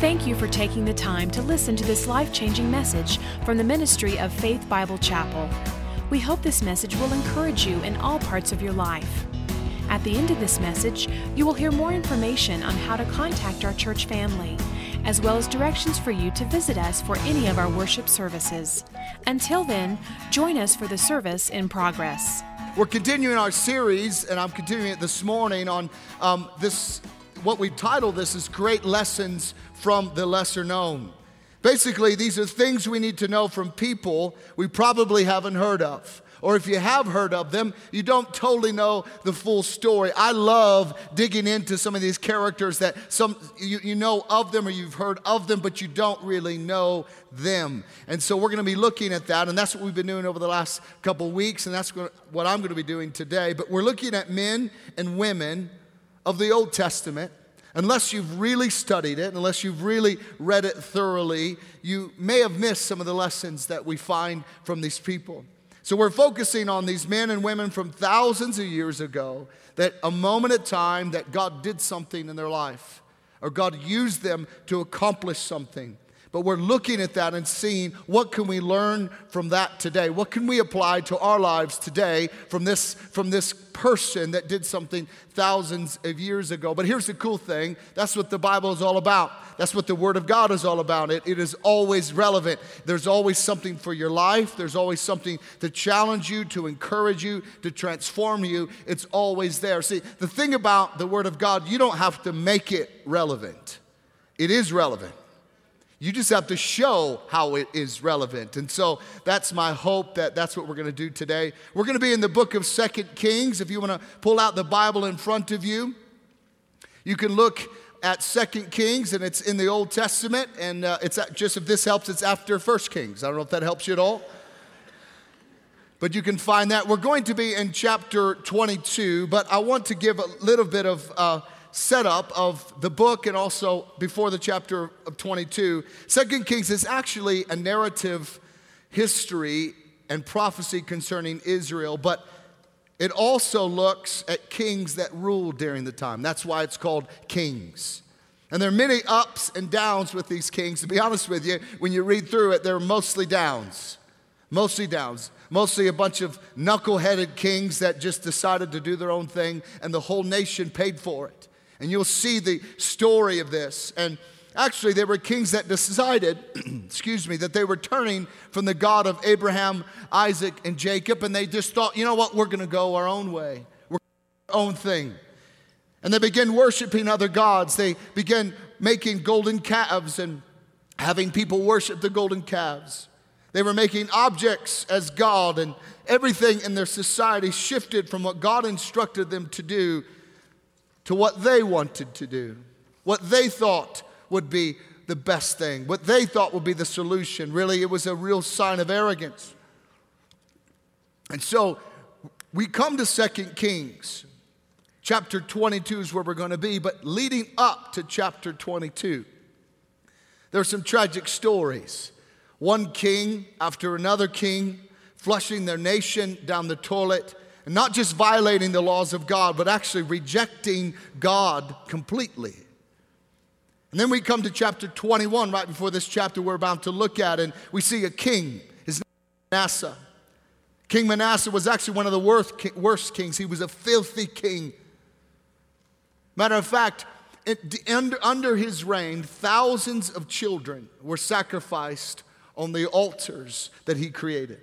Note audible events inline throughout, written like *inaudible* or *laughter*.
Thank you for taking the time to listen to this life changing message from the ministry of Faith Bible Chapel. We hope this message will encourage you in all parts of your life. At the end of this message, you will hear more information on how to contact our church family, as well as directions for you to visit us for any of our worship services. Until then, join us for the service in progress. We're continuing our series, and I'm continuing it this morning on um, this. What we've titled this is Great Lessons from the Lesser Known. Basically, these are things we need to know from people we probably haven't heard of. Or if you have heard of them, you don't totally know the full story. I love digging into some of these characters that some you, you know of them or you've heard of them, but you don't really know them. And so we're going to be looking at that, and that's what we've been doing over the last couple weeks, and that's what I'm going to be doing today. But we're looking at men and women of the Old Testament Unless you've really studied it, unless you've really read it thoroughly, you may have missed some of the lessons that we find from these people. So we're focusing on these men and women from thousands of years ago that a moment of time that God did something in their life or God used them to accomplish something. But we're looking at that and seeing what can we learn from that today? What can we apply to our lives today from this, from this person that did something thousands of years ago? But here's the cool thing that's what the Bible is all about. That's what the Word of God is all about. It, it is always relevant. There's always something for your life, there's always something to challenge you, to encourage you, to transform you. It's always there. See, the thing about the Word of God, you don't have to make it relevant, it is relevant. You just have to show how it is relevant. And so that's my hope that that's what we're going to do today. We're going to be in the book of Second Kings. If you want to pull out the Bible in front of you, you can look at Second Kings, and it's in the Old Testament. And uh, it's just if this helps, it's after First Kings. I don't know if that helps you at all. But you can find that. We're going to be in chapter 22, but I want to give a little bit of. Uh, setup of the book and also before the chapter of 22. Second Kings is actually a narrative history and prophecy concerning Israel, but it also looks at kings that ruled during the time. That's why it's called Kings. And there are many ups and downs with these kings. To be honest with you, when you read through it, they're mostly downs. Mostly downs. Mostly a bunch of knuckle-headed kings that just decided to do their own thing, and the whole nation paid for it. And you'll see the story of this. And actually, there were kings that decided, *clears throat* excuse me, that they were turning from the God of Abraham, Isaac, and Jacob, and they just thought, you know what, we're going to go our own way, we're our own thing. And they began worshiping other gods. They began making golden calves and having people worship the golden calves. They were making objects as God, and everything in their society shifted from what God instructed them to do to what they wanted to do, what they thought would be the best thing, what they thought would be the solution. Really, it was a real sign of arrogance. And so we come to Second Kings. Chapter 22 is where we're going to be, but leading up to chapter 22, there are some tragic stories. One king after another king flushing their nation down the toilet and not just violating the laws of God, but actually rejecting God completely. And then we come to chapter 21, right before this chapter we're about to look at, and we see a king. His name is Manasseh. King Manasseh was actually one of the worst, worst kings. He was a filthy king. Matter of fact, it, under, under his reign, thousands of children were sacrificed on the altars that he created.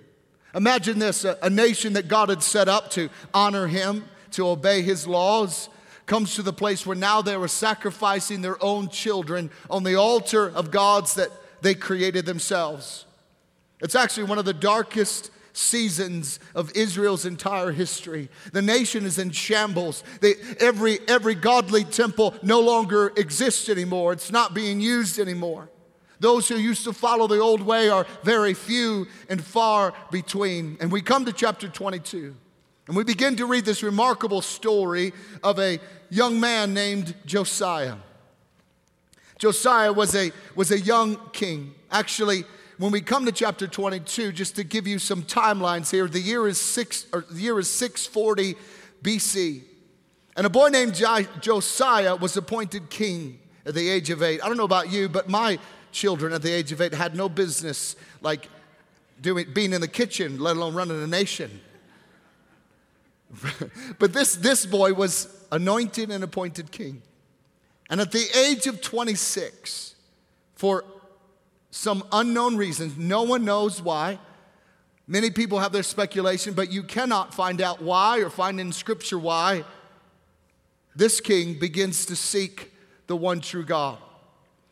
Imagine this a, a nation that God had set up to honor Him, to obey His laws, comes to the place where now they were sacrificing their own children on the altar of gods that they created themselves. It's actually one of the darkest seasons of Israel's entire history. The nation is in shambles. They, every, every godly temple no longer exists anymore, it's not being used anymore. Those who used to follow the old way are very few and far between. And we come to chapter 22, and we begin to read this remarkable story of a young man named Josiah. Josiah was a, was a young king. Actually, when we come to chapter 22, just to give you some timelines here, the year is, six, or the year is 640 BC. And a boy named Josiah was appointed king at the age of eight. I don't know about you, but my children at the age of eight had no business like doing, being in the kitchen, let alone running a nation. *laughs* but this, this boy was anointed and appointed king. And at the age of 26, for some unknown reasons, no one knows why. Many people have their speculation, but you cannot find out why or find in scripture why. This king begins to seek the one true God.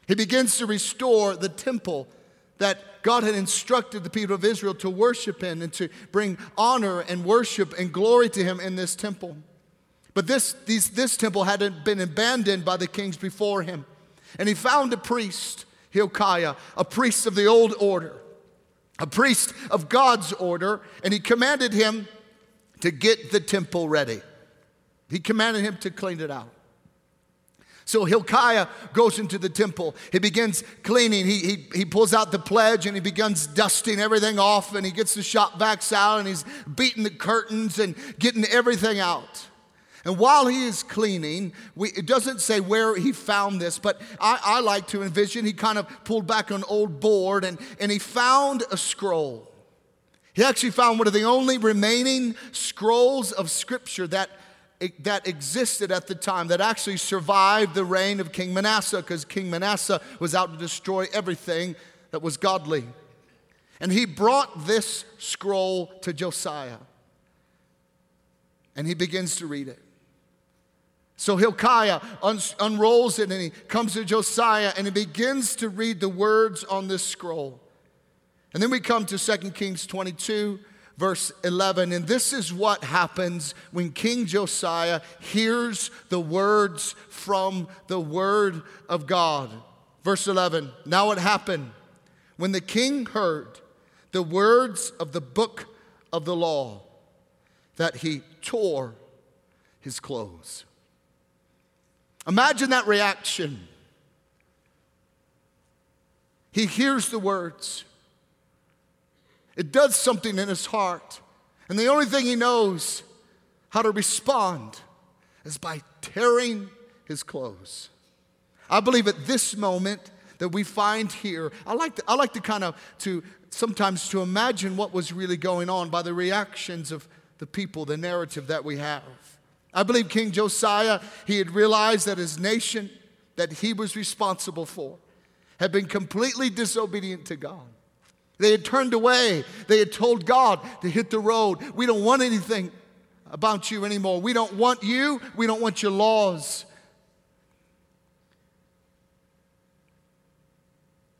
He begins to restore the temple that God had instructed the people of Israel to worship in and to bring honor and worship and glory to him in this temple. But this, these, this temple hadn't been abandoned by the kings before him. And he found a priest, Hilkiah, a priest of the old order, a priest of God's order, and he commanded him to get the temple ready. He commanded him to clean it out. So Hilkiah goes into the temple. He begins cleaning. He, he, he pulls out the pledge and he begins dusting everything off and he gets the shop vacs out and he's beating the curtains and getting everything out. And while he is cleaning, we, it doesn't say where he found this, but I, I like to envision he kind of pulled back an old board and, and he found a scroll. He actually found one of the only remaining scrolls of scripture that that existed at the time that actually survived the reign of King Manasseh because King Manasseh was out to destroy everything that was godly. And he brought this scroll to Josiah. And he begins to read it. So Hilkiah un- unrolls it and he comes to Josiah and he begins to read the words on this scroll. And then we come to 2 Kings 22, verse 11. And this is what happens when King Josiah hears the words from the word of God. Verse 11 Now it happened when the king heard the words of the book of the law that he tore his clothes. Imagine that reaction. He hears the words. It does something in his heart. And the only thing he knows how to respond is by tearing his clothes. I believe at this moment that we find here, I like to, I like to kind of to sometimes to imagine what was really going on by the reactions of the people, the narrative that we have. I believe King Josiah, he had realized that his nation that he was responsible for had been completely disobedient to God. They had turned away. They had told God to hit the road. We don't want anything about you anymore. We don't want you. We don't want your laws.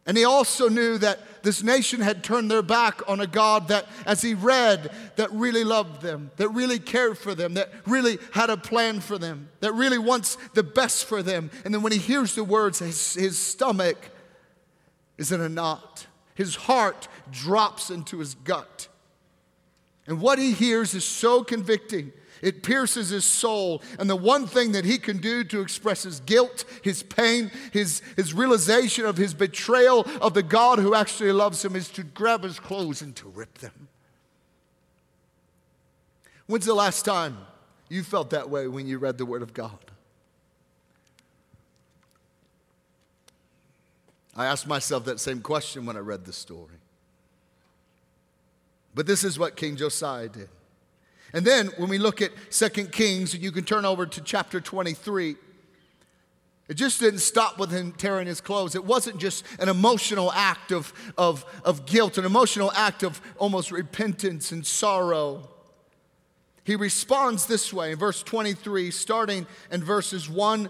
And he also knew that this nation had turned their back on a God that, as he read, that really loved them, that really cared for them, that really had a plan for them, that really wants the best for them. And then when he hears the words, his, his stomach is in a knot. His heart drops into his gut. And what he hears is so convicting. It pierces his soul. And the one thing that he can do to express his guilt, his pain, his, his realization of his betrayal of the God who actually loves him is to grab his clothes and to rip them. When's the last time you felt that way when you read the Word of God? I asked myself that same question when I read the story. But this is what King Josiah did. And then when we look at Second Kings, you can turn over to chapter 23, it just didn't stop with him tearing his clothes. It wasn't just an emotional act of, of, of guilt, an emotional act of almost repentance and sorrow. He responds this way in verse 23, starting in verses 1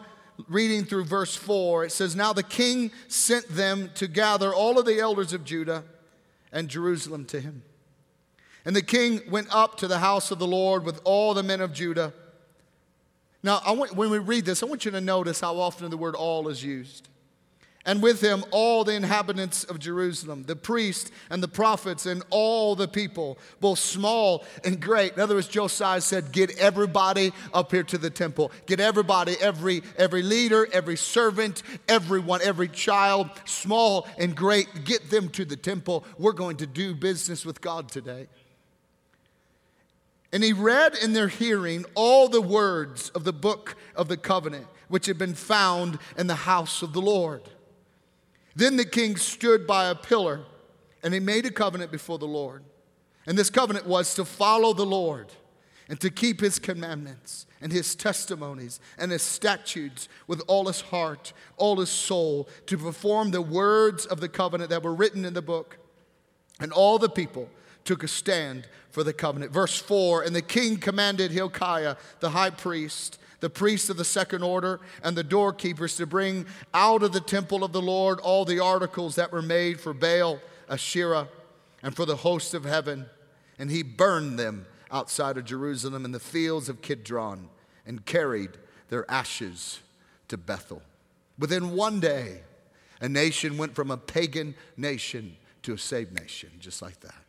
reading through verse 4, it says, Now the king sent them to gather all of the elders of Judah and Jerusalem to him. And the king went up to the house of the Lord with all the men of Judah. Now, want, when we read this, I want you to notice how often the word all is used and with him all the inhabitants of Jerusalem, the priests and the prophets, and all the people, both small and great. In other words, Josiah said, Get everybody up here to the temple. Get everybody, every, every leader, every servant, everyone, every child, small and great, get them to the temple. We're going to do business with God today. And he read in their hearing all the words of the book of the covenant which had been found in the house of the Lord. Then the king stood by a pillar and he made a covenant before the Lord. And this covenant was to follow the Lord and to keep his commandments and his testimonies and his statutes with all his heart, all his soul, to perform the words of the covenant that were written in the book. And all the people took a stand for the covenant. Verse 4 And the king commanded Hilkiah, the high priest, the priests of the second order, and the doorkeepers to bring out of the temple of the Lord all the articles that were made for Baal, Asherah, and for the hosts of heaven. And he burned them outside of Jerusalem in the fields of Kidron and carried their ashes to Bethel. Within one day, a nation went from a pagan nation to a saved nation, just like that.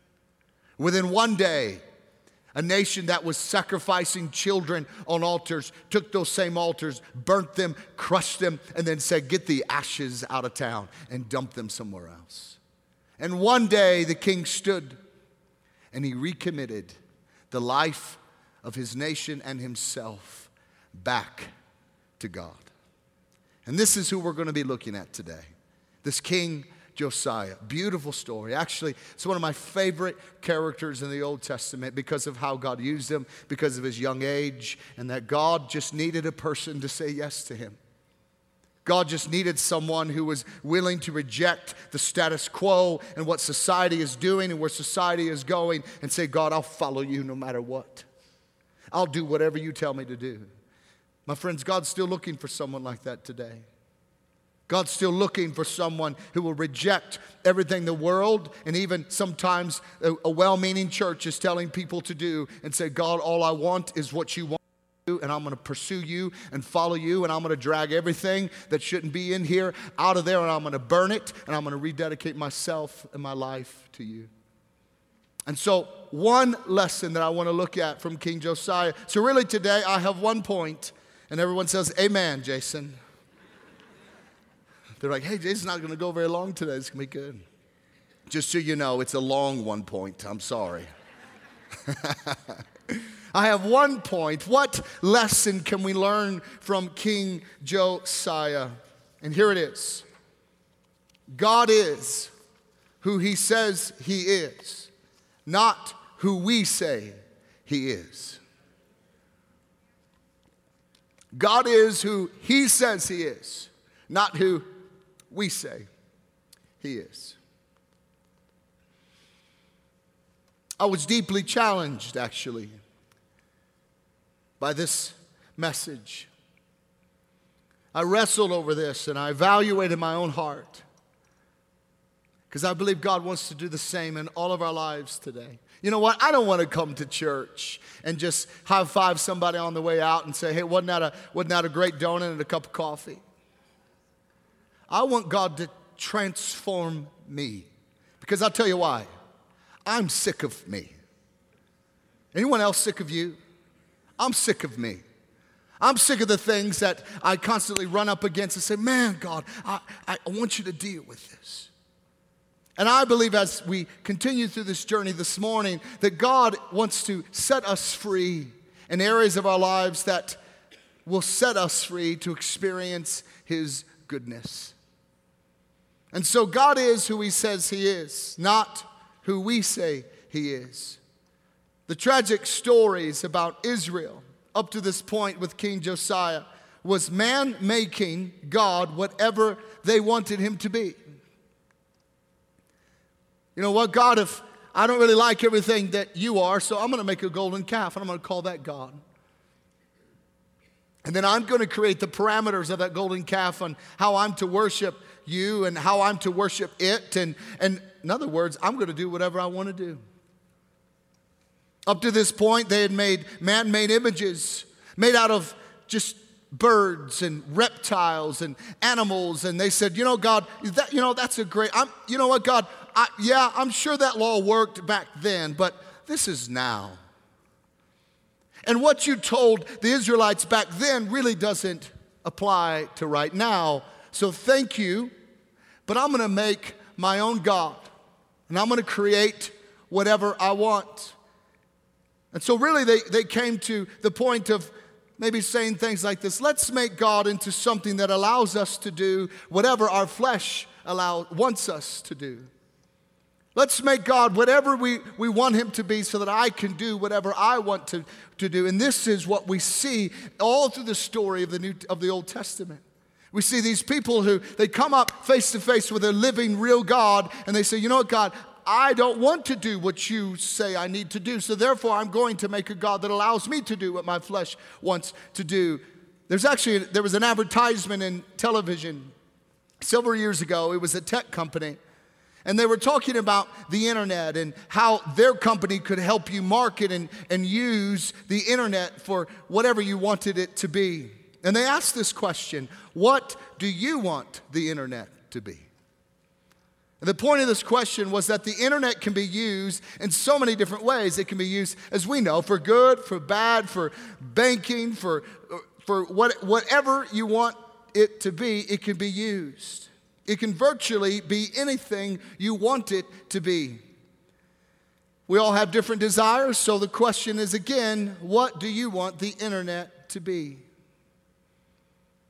Within one day, a nation that was sacrificing children on altars took those same altars, burnt them, crushed them, and then said, Get the ashes out of town and dump them somewhere else. And one day the king stood and he recommitted the life of his nation and himself back to God. And this is who we're going to be looking at today this king Josiah. Beautiful story. Actually, it's one of my favorite characters in the Old Testament because of how God used him, because of his young age, and that God just needed a person to say yes to him. God just needed someone who was willing to reject the status quo and what society is doing and where society is going and say, God, I'll follow you no matter what. I'll do whatever you tell me to do. My friends, God's still looking for someone like that today. God's still looking for someone who will reject everything the world and even sometimes a, well meaning church is telling people to do and say, God, all I want is what you want and I'm going to pursue you and follow you, and I'm going to drag everything that shouldn't be in here out of there, and I'm going to burn it, and I'm going to rededicate myself and my life to you. And so, one lesson that I want to look at from King Josiah. So, really, today I have one point, and everyone says, Amen, Jason. They're like, hey, Jason's not going to go very long today. It's going to be good. Just so you know, it's a long one point. I'm sorry. *laughs* I have one point. What lesson can we learn from King Josiah? And here it is God is who he says he is, not who we say he is. God is who he says he is, not who we say he is. I was deeply challenged, actually, by this message. I wrestled over this and I evaluated my own heart because I believe God wants to do the same in all of our lives today. You know what? I don't want to come to church and just high five somebody on the way out and say, hey, wasn't that a, wasn't that a great donut and a cup of coffee? I want God to transform me because I'll tell you why. I'm sick of me. Anyone else sick of you? I'm sick of me. I'm sick of the things that I constantly run up against and say, man, God, I, I want you to deal with this. And I believe as we continue through this journey this morning, that God wants to set us free in areas of our lives that will set us free to experience His goodness. And so God is who He says He is, not who we say He is. The tragic stories about Israel up to this point with King Josiah was man making God whatever they wanted him to be. You know what, God, if I don't really like everything that you are, so I'm going to make a golden calf and I'm going to call that God. And then I'm going to create the parameters of that golden calf and how I'm to worship you and how I'm to worship it. And, and in other words, I'm going to do whatever I want to do. Up to this point, they had made man made images made out of just birds and reptiles and animals and they said you know god that you know that's a great i'm you know what god I, yeah i'm sure that law worked back then but this is now and what you told the israelites back then really doesn't apply to right now so thank you but i'm going to make my own god and i'm going to create whatever i want and so, really, they, they came to the point of maybe saying things like this let's make God into something that allows us to do whatever our flesh allow, wants us to do. Let's make God whatever we, we want Him to be so that I can do whatever I want to, to do. And this is what we see all through the story of the, New, of the Old Testament. We see these people who they come up face to face with a living, real God, and they say, You know what, God, I don't want to do what you say I need to do. So therefore, I'm going to make a God that allows me to do what my flesh wants to do. There's actually, there was an advertisement in television several years ago. It was a tech company. And they were talking about the internet and how their company could help you market and, and use the internet for whatever you wanted it to be. And they asked this question What do you want the internet to be? The point of this question was that the internet can be used in so many different ways. It can be used, as we know, for good, for bad, for banking, for, for what, whatever you want it to be, it can be used. It can virtually be anything you want it to be. We all have different desires, so the question is again, what do you want the internet to be?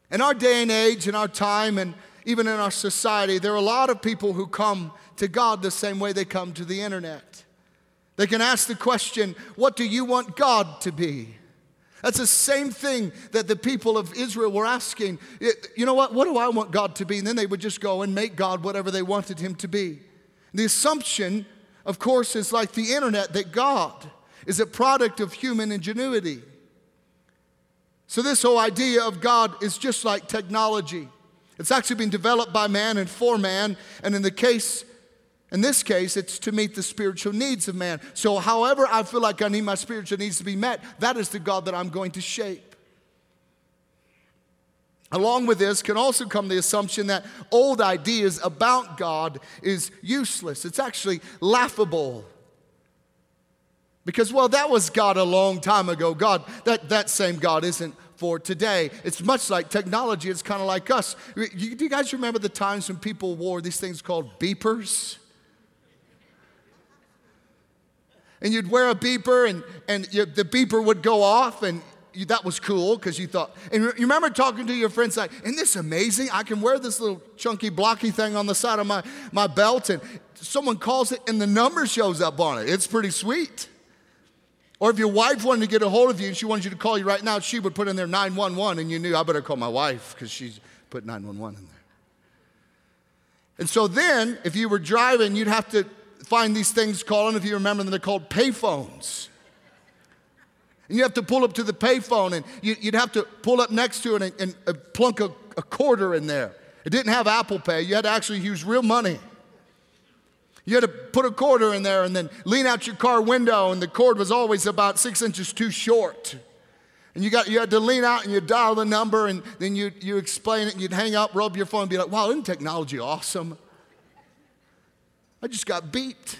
In our day and age, in our time, and even in our society, there are a lot of people who come to God the same way they come to the internet. They can ask the question, What do you want God to be? That's the same thing that the people of Israel were asking. You know what? What do I want God to be? And then they would just go and make God whatever they wanted him to be. The assumption, of course, is like the internet that God is a product of human ingenuity. So, this whole idea of God is just like technology. It's actually been developed by man and for man, and in the case in this case, it's to meet the spiritual needs of man. So, however, I feel like I need my spiritual needs to be met, that is the God that I'm going to shape. Along with this can also come the assumption that old ideas about God is useless. It's actually laughable. Because, well, that was God a long time ago. God, that, that same God isn't for today. It's much like technology, it's kind of like us. Do you guys remember the times when people wore these things called beepers? And you'd wear a beeper, and, and you, the beeper would go off, and you, that was cool because you thought, and you remember talking to your friends like, isn't this amazing? I can wear this little chunky blocky thing on the side of my, my belt, and someone calls it, and the number shows up on it. It's pretty sweet. Or if your wife wanted to get a hold of you and she wanted you to call you right now, she would put in there 911 and you knew I better call my wife because she's put 911 in there. And so then, if you were driving, you'd have to find these things called, and if you remember them, they're called payphones. And you have to pull up to the payphone and you, would have to pull up next to it and, and uh, plunk a quarter in there. It didn't have Apple Pay, you had to actually use real money. You had to put a quarter in there and then lean out your car window, and the cord was always about six inches too short. And you, got, you had to lean out and you dial the number, and then you, you explain it, and you'd hang up, rub your phone, and be like, wow, isn't technology awesome? I just got beat.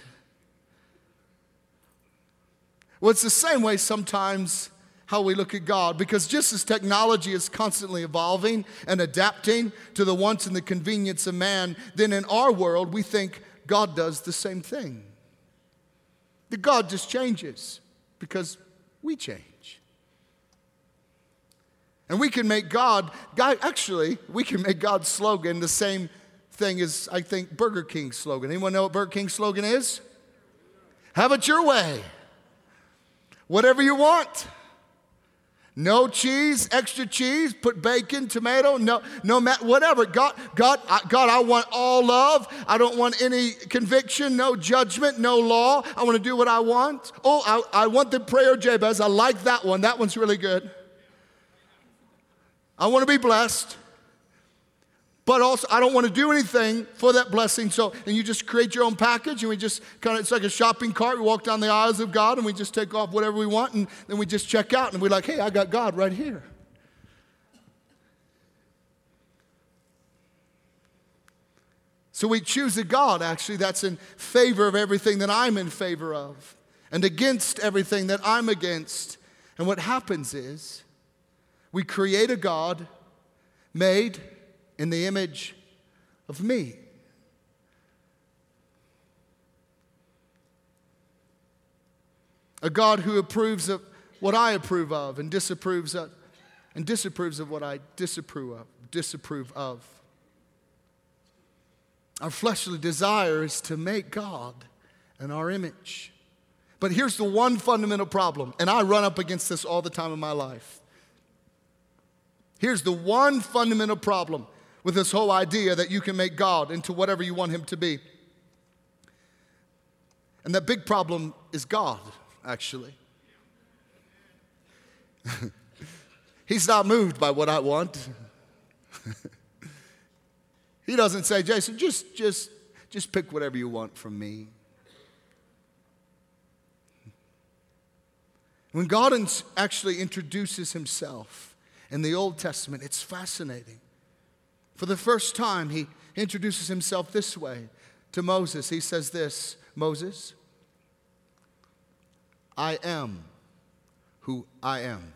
Well, it's the same way sometimes how we look at God, because just as technology is constantly evolving and adapting to the wants and the convenience of man, then in our world we think God does the same thing. The God just changes because we change. And we can make God, God, actually, we can make God's slogan the same thing as I think Burger King's slogan. Anyone know what Burger King's slogan is? Have it your way. Whatever you want. No cheese, extra cheese, put bacon, tomato, no, no, whatever. God, God, I, God, I want all love. I don't want any conviction, no judgment, no law. I want to do what I want. Oh, I, I want the prayer Jabez. I like that one. That one's really good. I want to be blessed but also I don't want to do anything for that blessing. So, and you just create your own package, and we just kind of, it's like a shopping cart. We walk down the aisles of God, and we just take off whatever we want, and then we just check out, and we're like, hey, I got God right here. So we choose a God, actually, that's in favor of everything that I'm in favor of, and against everything that I'm against. And what happens is we create a God made in the image of me. A God who approves of what I approve of and disapproves of and disapproves of what I disapprove of. Disapprove of. Our fleshly desire is to make God in our image. But here's the one fundamental problem, and I run up against this all the time in my life. Here's the one fundamental problem with this whole idea that you can make God into whatever you want Him to be. And that big problem is God, actually. *laughs* He's not moved by what I want. *laughs* he doesn't say, Jason, just, just, just pick whatever you want from me. When God actually introduces himself in the Old Testament, it's fascinating. For the first time, he introduces himself this way to Moses. He says, This, Moses, I am who I am.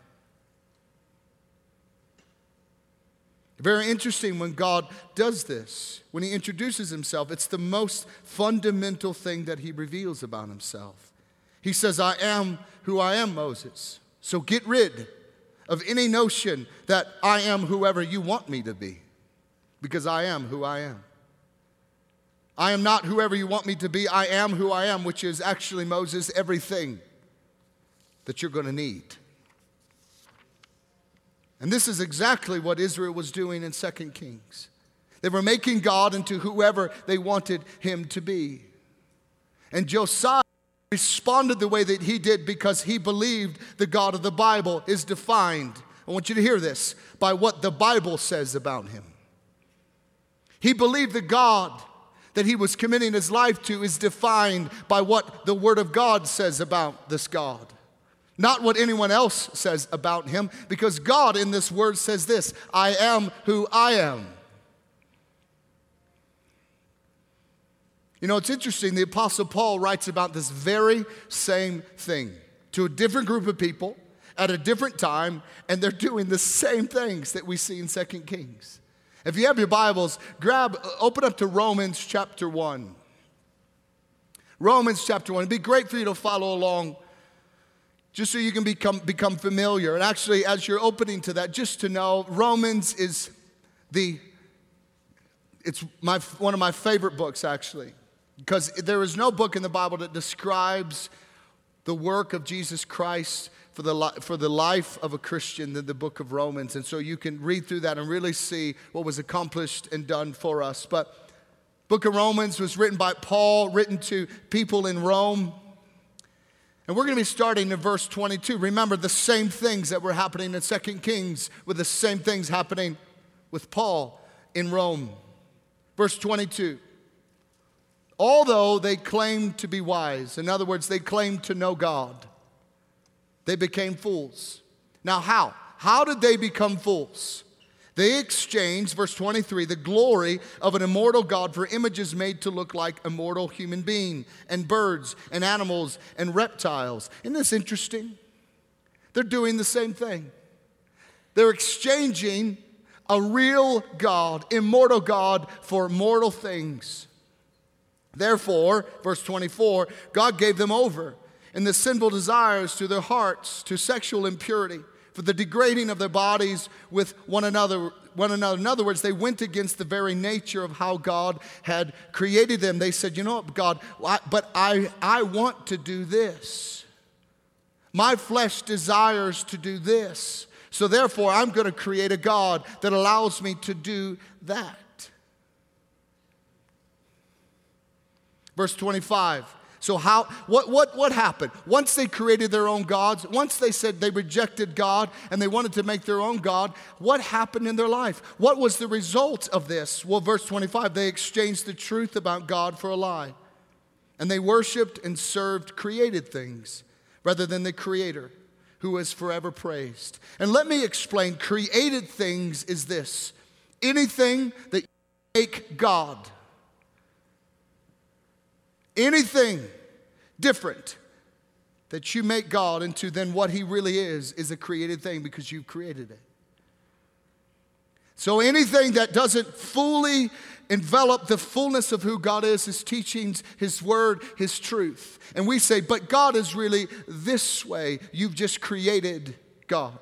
Very interesting when God does this, when He introduces Himself, it's the most fundamental thing that He reveals about Himself. He says, I am who I am, Moses. So get rid of any notion that I am whoever you want me to be, because I am who I am. I am not whoever you want me to be. I am who I am, which is actually, Moses, everything that you're going to need. And this is exactly what Israel was doing in 2 Kings. They were making God into whoever they wanted him to be. And Josiah responded the way that he did because he believed the God of the Bible is defined. I want you to hear this by what the Bible says about him. He believed the God that he was committing his life to is defined by what the Word of God says about this God not what anyone else says about him, because God in this word says this I am who I am. You know, it's interesting. The Apostle Paul writes about this very same thing to a different group of people at a different time, and they're doing the same things that we see in Second Kings. If you have your Bibles, grab, uh, open up to Romans chapter 1. Romans chapter 1. It'd be great for you to follow along just so you can become, become familiar. And actually, as you're opening to that, just to know, Romans is the, it's my, one of my favorite books, actually, because there is no book in the Bible that describes the work of Jesus Christ for the, for the life of a Christian than the book of Romans. And so you can read through that and really see what was accomplished and done for us. But book of Romans was written by Paul, written to people in Rome. And we're going to be starting in verse 22. Remember the same things that were happening in 2 Kings were the same things happening with Paul in Rome. Verse 22. Although they claimed to be wise, in other words, they claimed to know God, they became fools. Now, how? How did they become fools? They exchanged, verse 23, the glory of an immortal God for images made to look like a mortal human being, and birds, and animals, and reptiles. Isn't this interesting? They're doing the same thing. They're exchanging a real God, immortal God, for mortal things. Therefore, verse 24, God gave them over in the sinful desires to their hearts, to sexual impurity for the degrading of their bodies with one another one another. In other words they went against the very nature of how god had created them. They said you know what god but i i want to do this. My flesh desires to do this. So therefore i'm going to create a god that allows me to do that. Verse 25 so how what what what happened? Once they created their own gods, once they said they rejected God and they wanted to make their own god, what happened in their life? What was the result of this? Well, verse 25, they exchanged the truth about God for a lie. And they worshiped and served created things rather than the creator who is forever praised. And let me explain created things is this. Anything that you make God anything different that you make God into than what He really is, is a created thing because you've created it. So anything that doesn't fully envelop the fullness of who God is, His teachings, His word, His truth. And we say, but God is really this way. You've just created God.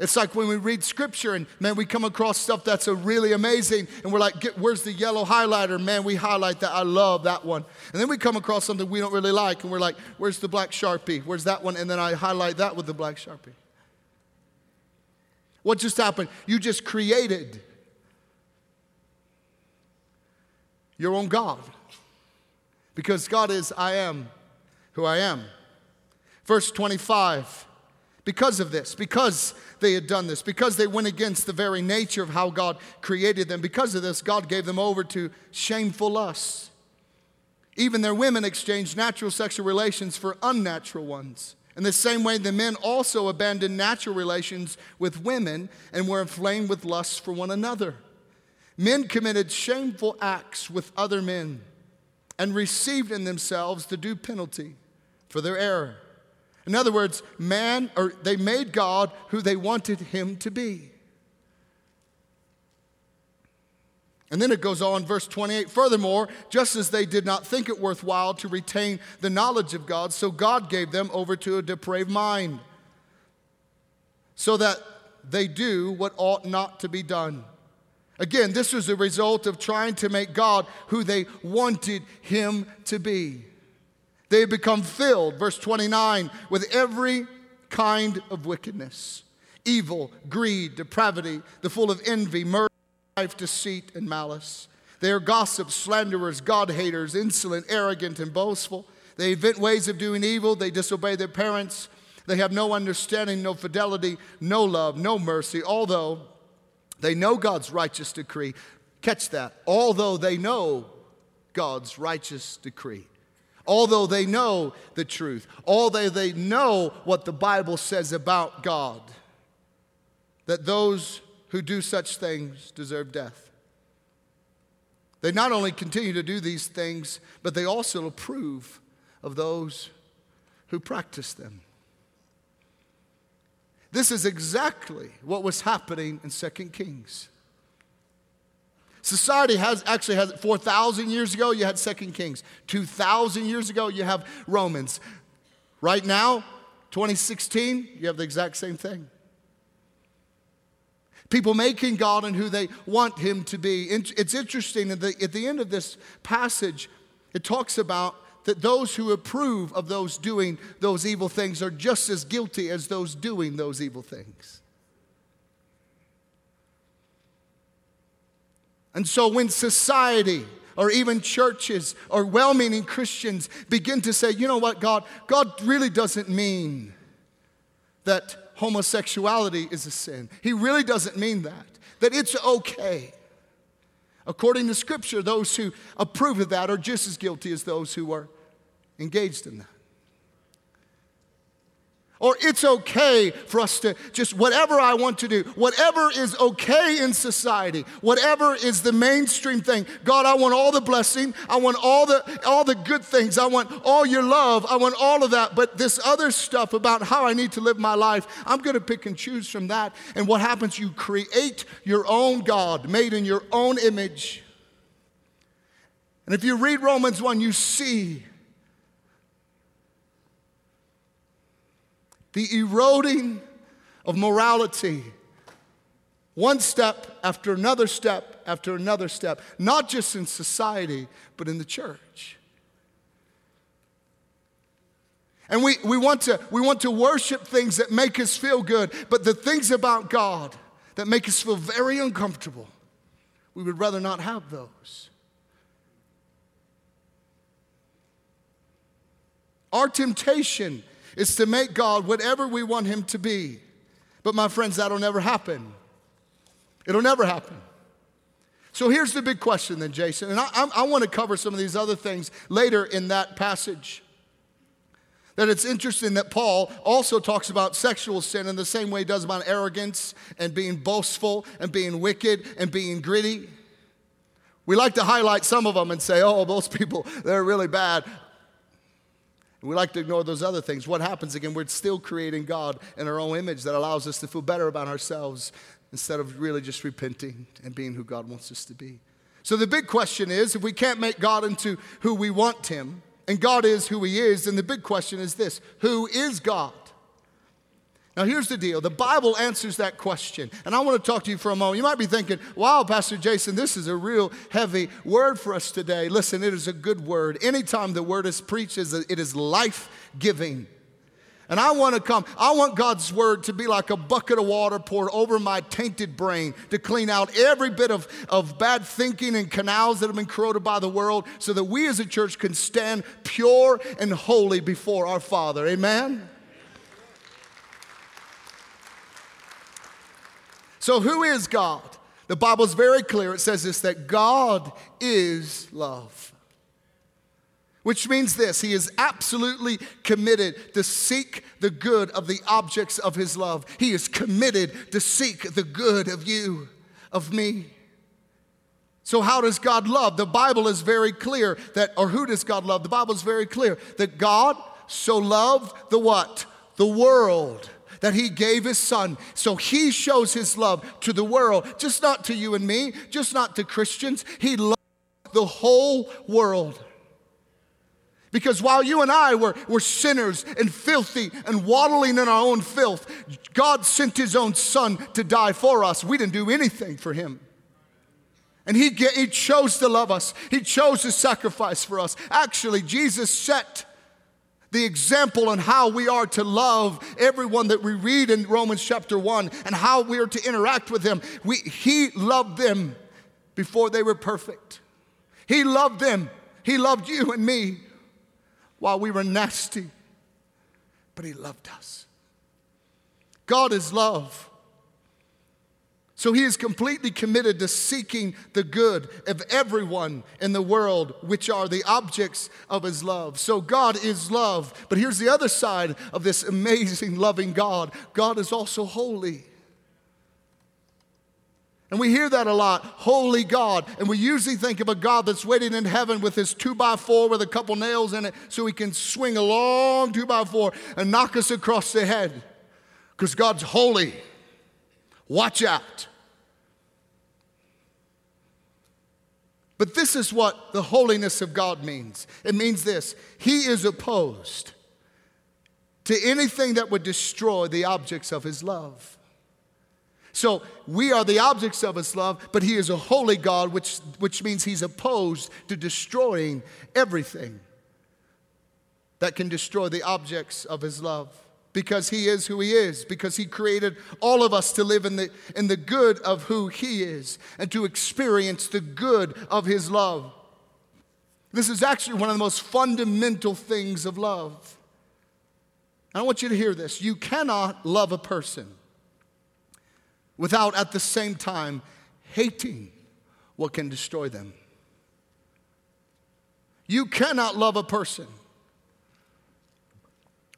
It's like when we read scripture and man, we come across stuff that's a really amazing, and we're like, where's the yellow highlighter? Man, we highlight that. I love that one. And then we come across something we don't really like, and we're like, where's the black sharpie? Where's that one? And then I highlight that with the black sharpie. What just happened? You just created your own God. Because God is, I am who I am. Verse 25 because of this, because they had done this, because they went against the very nature of how God created them, because of this, God gave them over to shameful lusts. Even their women exchanged natural sexual relations for unnatural ones. In the same way, the men also abandoned natural relations with women and were inflamed with lust for one another. Men committed shameful acts with other men and received in themselves the due penalty for their error. In other words, man, or they made God who they wanted him to be. And then it goes on, verse 28 Furthermore, just as they did not think it worthwhile to retain the knowledge of God, so God gave them over to a depraved mind, so that they do what ought not to be done. Again, this was a result of trying to make God who they wanted him to be. They become filled, verse 29, with every kind of wickedness evil, greed, depravity, the full of envy, murder, strife, deceit, and malice. They are gossips, slanderers, God haters, insolent, arrogant, and boastful. They invent ways of doing evil. They disobey their parents. They have no understanding, no fidelity, no love, no mercy, although they know God's righteous decree. Catch that. Although they know God's righteous decree although they know the truth, although they know what the Bible says about God, that those who do such things deserve death. They not only continue to do these things, but they also approve of those who practice them. This is exactly what was happening in 2 Kings. Society has actually has 4,000 years ago, you had Second Kings. 2,000 years ago, you have Romans. Right now, 2016, you have the exact same thing. People making God and who they want Him to be. It's interesting at the, at the end of this passage, it talks about that those who approve of those doing those evil things are just as guilty as those doing those evil things. And so when society or even churches or well meaning Christians begin to say, you know what, God, God really doesn't mean that homosexuality is a sin. He really doesn't mean that, that it's okay. According to Scripture, those who approve of that are just as guilty as those who are engaged in that. Or it's okay for us to just whatever I want to do, whatever is okay in society, whatever is the mainstream thing. God, I want all the blessing. I want all the all the good things. I want all your love. I want all of that. But this other stuff about how I need to live my life, I'm going to pick and choose from that. And what happens you create your own God made in your own image. And if you read Romans 1, you see the eroding of morality. One step after another step after another step, not just in society, but in the church. And we, we, want to, we want to worship things that make us feel good, but the things about God that make us feel very uncomfortable, we would rather not have those. Our temptation is to make God whatever we want Him to be. But my friends, that'll never happen. It'll never happen. So here's the big question then, Jason, and I, I, I want to cover some of these other things later in that passage. That it's interesting that Paul also talks about sexual sin in the same way he does about arrogance and being boastful and being wicked and being gritty. We like to highlight some of them and say, oh, those people, they're really bad. We like to ignore those other things. What happens again? We're still creating God in our own image that allows us to feel better about ourselves instead of really just repenting and being who God wants us to be. So the big question is if we can't make God into who we want Him, and God is who He is, then the big question is this who is God? Now, here's the deal the Bible answers that question. And I want to talk to you for a moment. You might be thinking, wow, Pastor Jason, this is a real heavy word for us today. Listen, it is a good word. Anytime the word is preached, it is life giving. And I want to come, I want God's word to be like a bucket of water poured over my tainted brain to clean out every bit of, of bad thinking and canals that have been corroded by the world so that we as a church can stand pure and holy before our Father. Amen? So, who is God? The Bible is very clear. It says this that God is love. Which means this He is absolutely committed to seek the good of the objects of His love. He is committed to seek the good of you, of me. So, how does God love? The Bible is very clear that, or who does God love? The Bible is very clear that God so loved the what? The world that he gave his son. So he shows his love to the world, just not to you and me, just not to Christians. He loved the whole world. Because while you and I were, were sinners and filthy and waddling in our own filth, God sent His own Son to die for us. We didn't do anything for Him. And he, he chose to love us, He chose to sacrifice for us. Actually, Jesus set the example on how we are to love everyone that we read in Romans chapter 1 and how we are to interact with them. We, he loved them before they were perfect. He loved them. He loved you and me while we were nasty, but He loved us. God is love. So he is completely committed to seeking the good of everyone in the world, which are the objects of his love. So God is love. But here's the other side of this amazing, loving God God is also holy. And we hear that a lot, holy God. And we usually think of a God that's waiting in heaven with his two by four with a couple nails in it so he can swing a long two by four and knock us across the head. Because God's holy. Watch out. But this is what the holiness of God means it means this He is opposed to anything that would destroy the objects of His love. So we are the objects of his love, but he is a holy God, which, which means he's opposed to destroying everything that can destroy the objects of his love. Because he is who he is, because he created all of us to live in the, in the good of who he is and to experience the good of his love. This is actually one of the most fundamental things of love. I want you to hear this. You cannot love a person without at the same time hating what can destroy them. You cannot love a person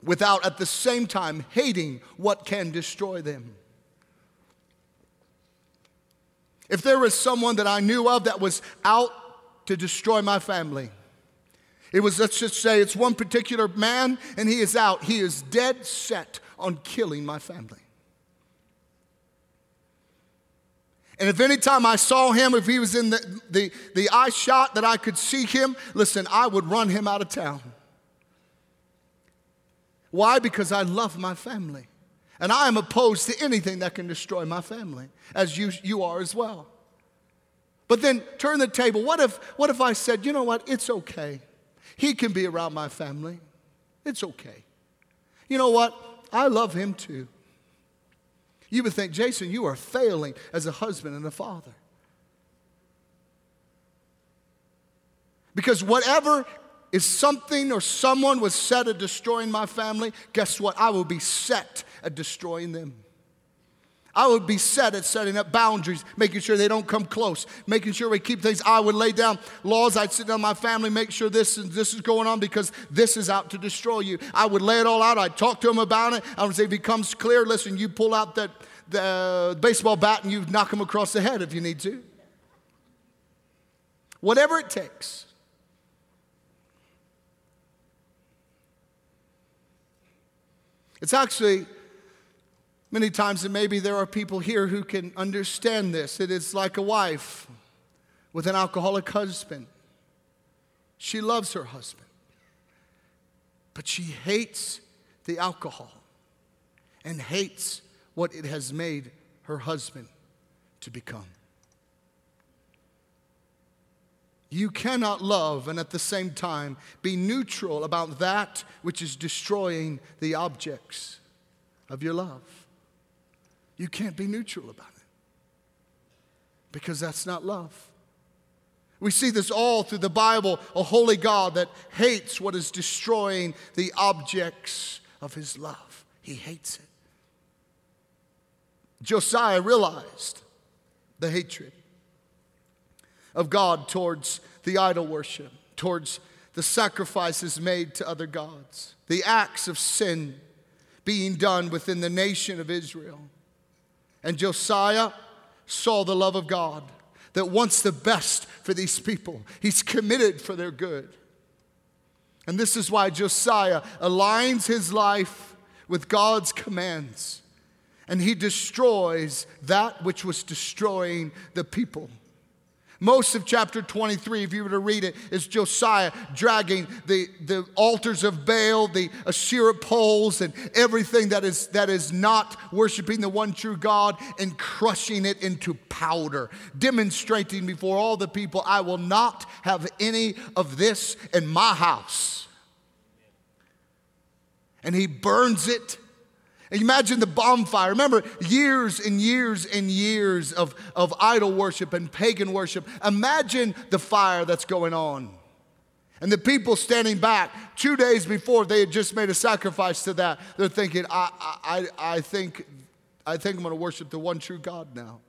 without at the same time hating what can destroy them. If there was someone that I knew of that was out to destroy my family, it was, let's just say, it's one particular man and he is out. He is dead set on killing my family. And if any time I saw him, if he was in the, the, the eye shot that I could see him, listen, I would run him out of town. Why? Because I love my family. And I am opposed to anything that can destroy my family, as you, you are as well. But then turn the table. What if, what if I said, you know what? It's okay. He can be around my family. It's okay. You know what? I love him too. You would think, Jason, you are failing as a husband and a father. Because whatever is something or someone was set at destroying my family, guess what? I will be set at destroying them. I would be set at setting up boundaries, making sure they don't come close, making sure we keep things. I would lay down laws. I'd sit down my family, make sure this and this is going on because this is out to destroy you. I would lay it all out. I'd talk to them about it. I would say, if it becomes clear, listen, you pull out that the baseball bat and you knock them across the head if you need to. Whatever it takes. It's actually Many times, and maybe there are people here who can understand this. It is like a wife with an alcoholic husband. She loves her husband, but she hates the alcohol and hates what it has made her husband to become. You cannot love and at the same time be neutral about that which is destroying the objects of your love. You can't be neutral about it because that's not love. We see this all through the Bible a holy God that hates what is destroying the objects of his love. He hates it. Josiah realized the hatred of God towards the idol worship, towards the sacrifices made to other gods, the acts of sin being done within the nation of Israel. And Josiah saw the love of God that wants the best for these people, he's committed for their good. And this is why Josiah aligns his life with God's commands and he destroys that which was destroying the people. Most of chapter 23, if you were to read it, is Josiah dragging the, the altars of Baal, the Asherah poles, and everything that is, that is not worshiping the one true God and crushing it into powder, demonstrating before all the people, I will not have any of this in my house. And he burns it Imagine the bonfire. Remember years and years and years of, of idol worship and pagan worship. Imagine the fire that's going on. And the people standing back two days before they had just made a sacrifice to that, they're thinking, I, I, I, think, I think I'm going to worship the one true God now.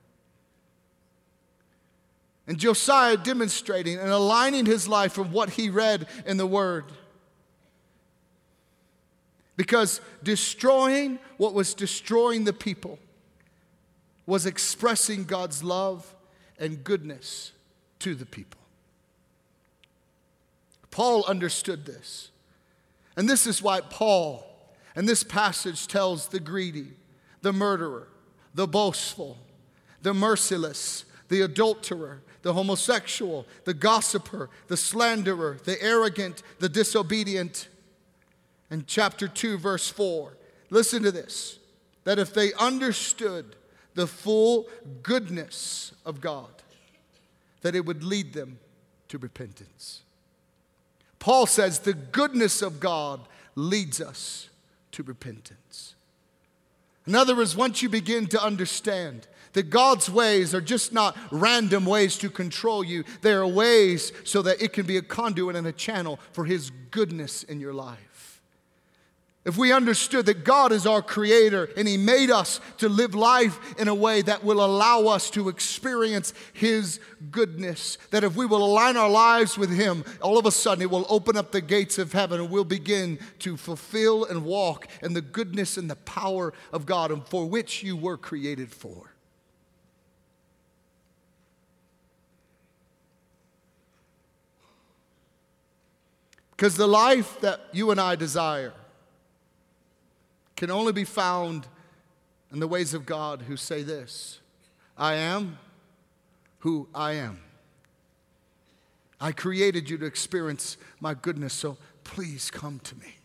And Josiah demonstrating and aligning his life from what he read in the Word. Because destroying what was destroying the people was expressing God's love and goodness to the people. Paul understood this. And this is why Paul, and this passage tells the greedy, the murderer, the boastful, the merciless, the adulterer, the homosexual, the gossiper, the slanderer, the arrogant, the disobedient, in chapter 2, verse 4. Listen to this that if they understood the full goodness of God, that it would lead them to repentance. Paul says the goodness of God leads us to repentance. In other words, once you begin to understand that God's ways are just not random ways to control you, they are ways so that it can be a conduit and a channel for His goodness in your life. If we understood that God is our creator and He made us to live life in a way that will allow us to experience His goodness, that if we will align our lives with Him, all of a sudden it will open up the gates of heaven and we'll begin to fulfill and walk in the goodness and the power of God and for which you were created for. Because the life that you and I desire, can only be found in the ways of God who say this I am who I am. I created you to experience my goodness, so please come to me.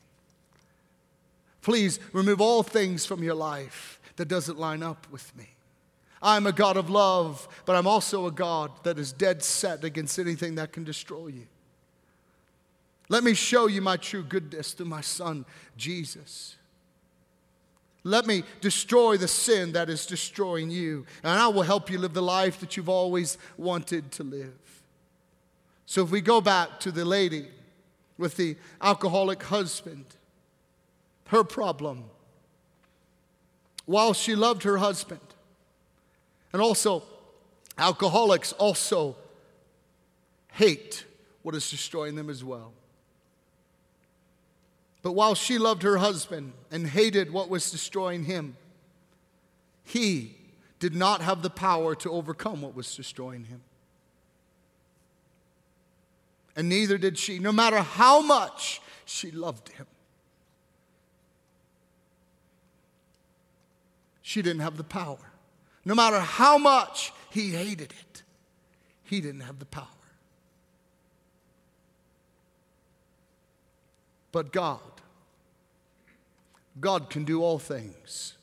Please remove all things from your life that doesn't line up with me. I'm a God of love, but I'm also a God that is dead set against anything that can destroy you. Let me show you my true goodness through my son, Jesus. Let me destroy the sin that is destroying you, and I will help you live the life that you've always wanted to live. So, if we go back to the lady with the alcoholic husband, her problem, while she loved her husband, and also alcoholics also hate what is destroying them as well. But while she loved her husband and hated what was destroying him, he did not have the power to overcome what was destroying him. And neither did she, no matter how much she loved him. She didn't have the power. No matter how much he hated it, he didn't have the power. But God, God can do all things.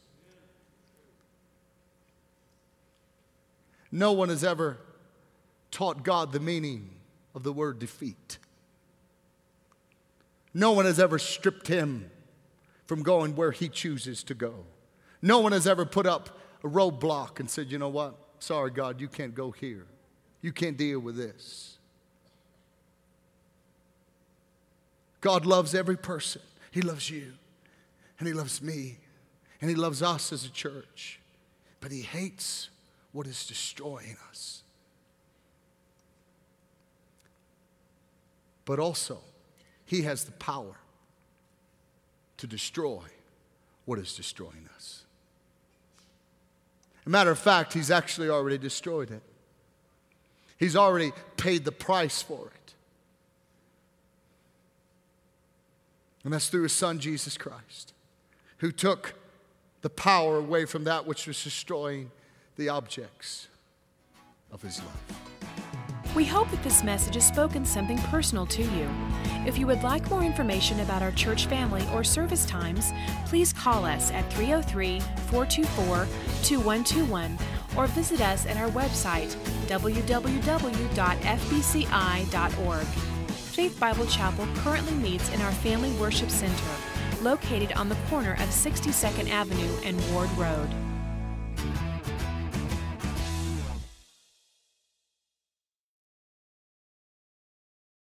No one has ever taught God the meaning of the word defeat. No one has ever stripped him from going where he chooses to go. No one has ever put up a roadblock and said, you know what? Sorry, God, you can't go here. You can't deal with this. God loves every person, He loves you and He loves me, and He loves us as a church. But He hates what is destroying us. But also, He has the power to destroy what is destroying us. a matter of fact, He's actually already destroyed it, He's already paid the price for it. And that's through his son, Jesus Christ, who took the power away from that which was destroying the objects of his life. We hope that this message has spoken something personal to you. If you would like more information about our church family or service times, please call us at 303 424 2121 or visit us at our website www.fbci.org. Faith Bible Chapel currently meets in our Family Worship Center, located on the corner of 62nd Avenue and Ward Road.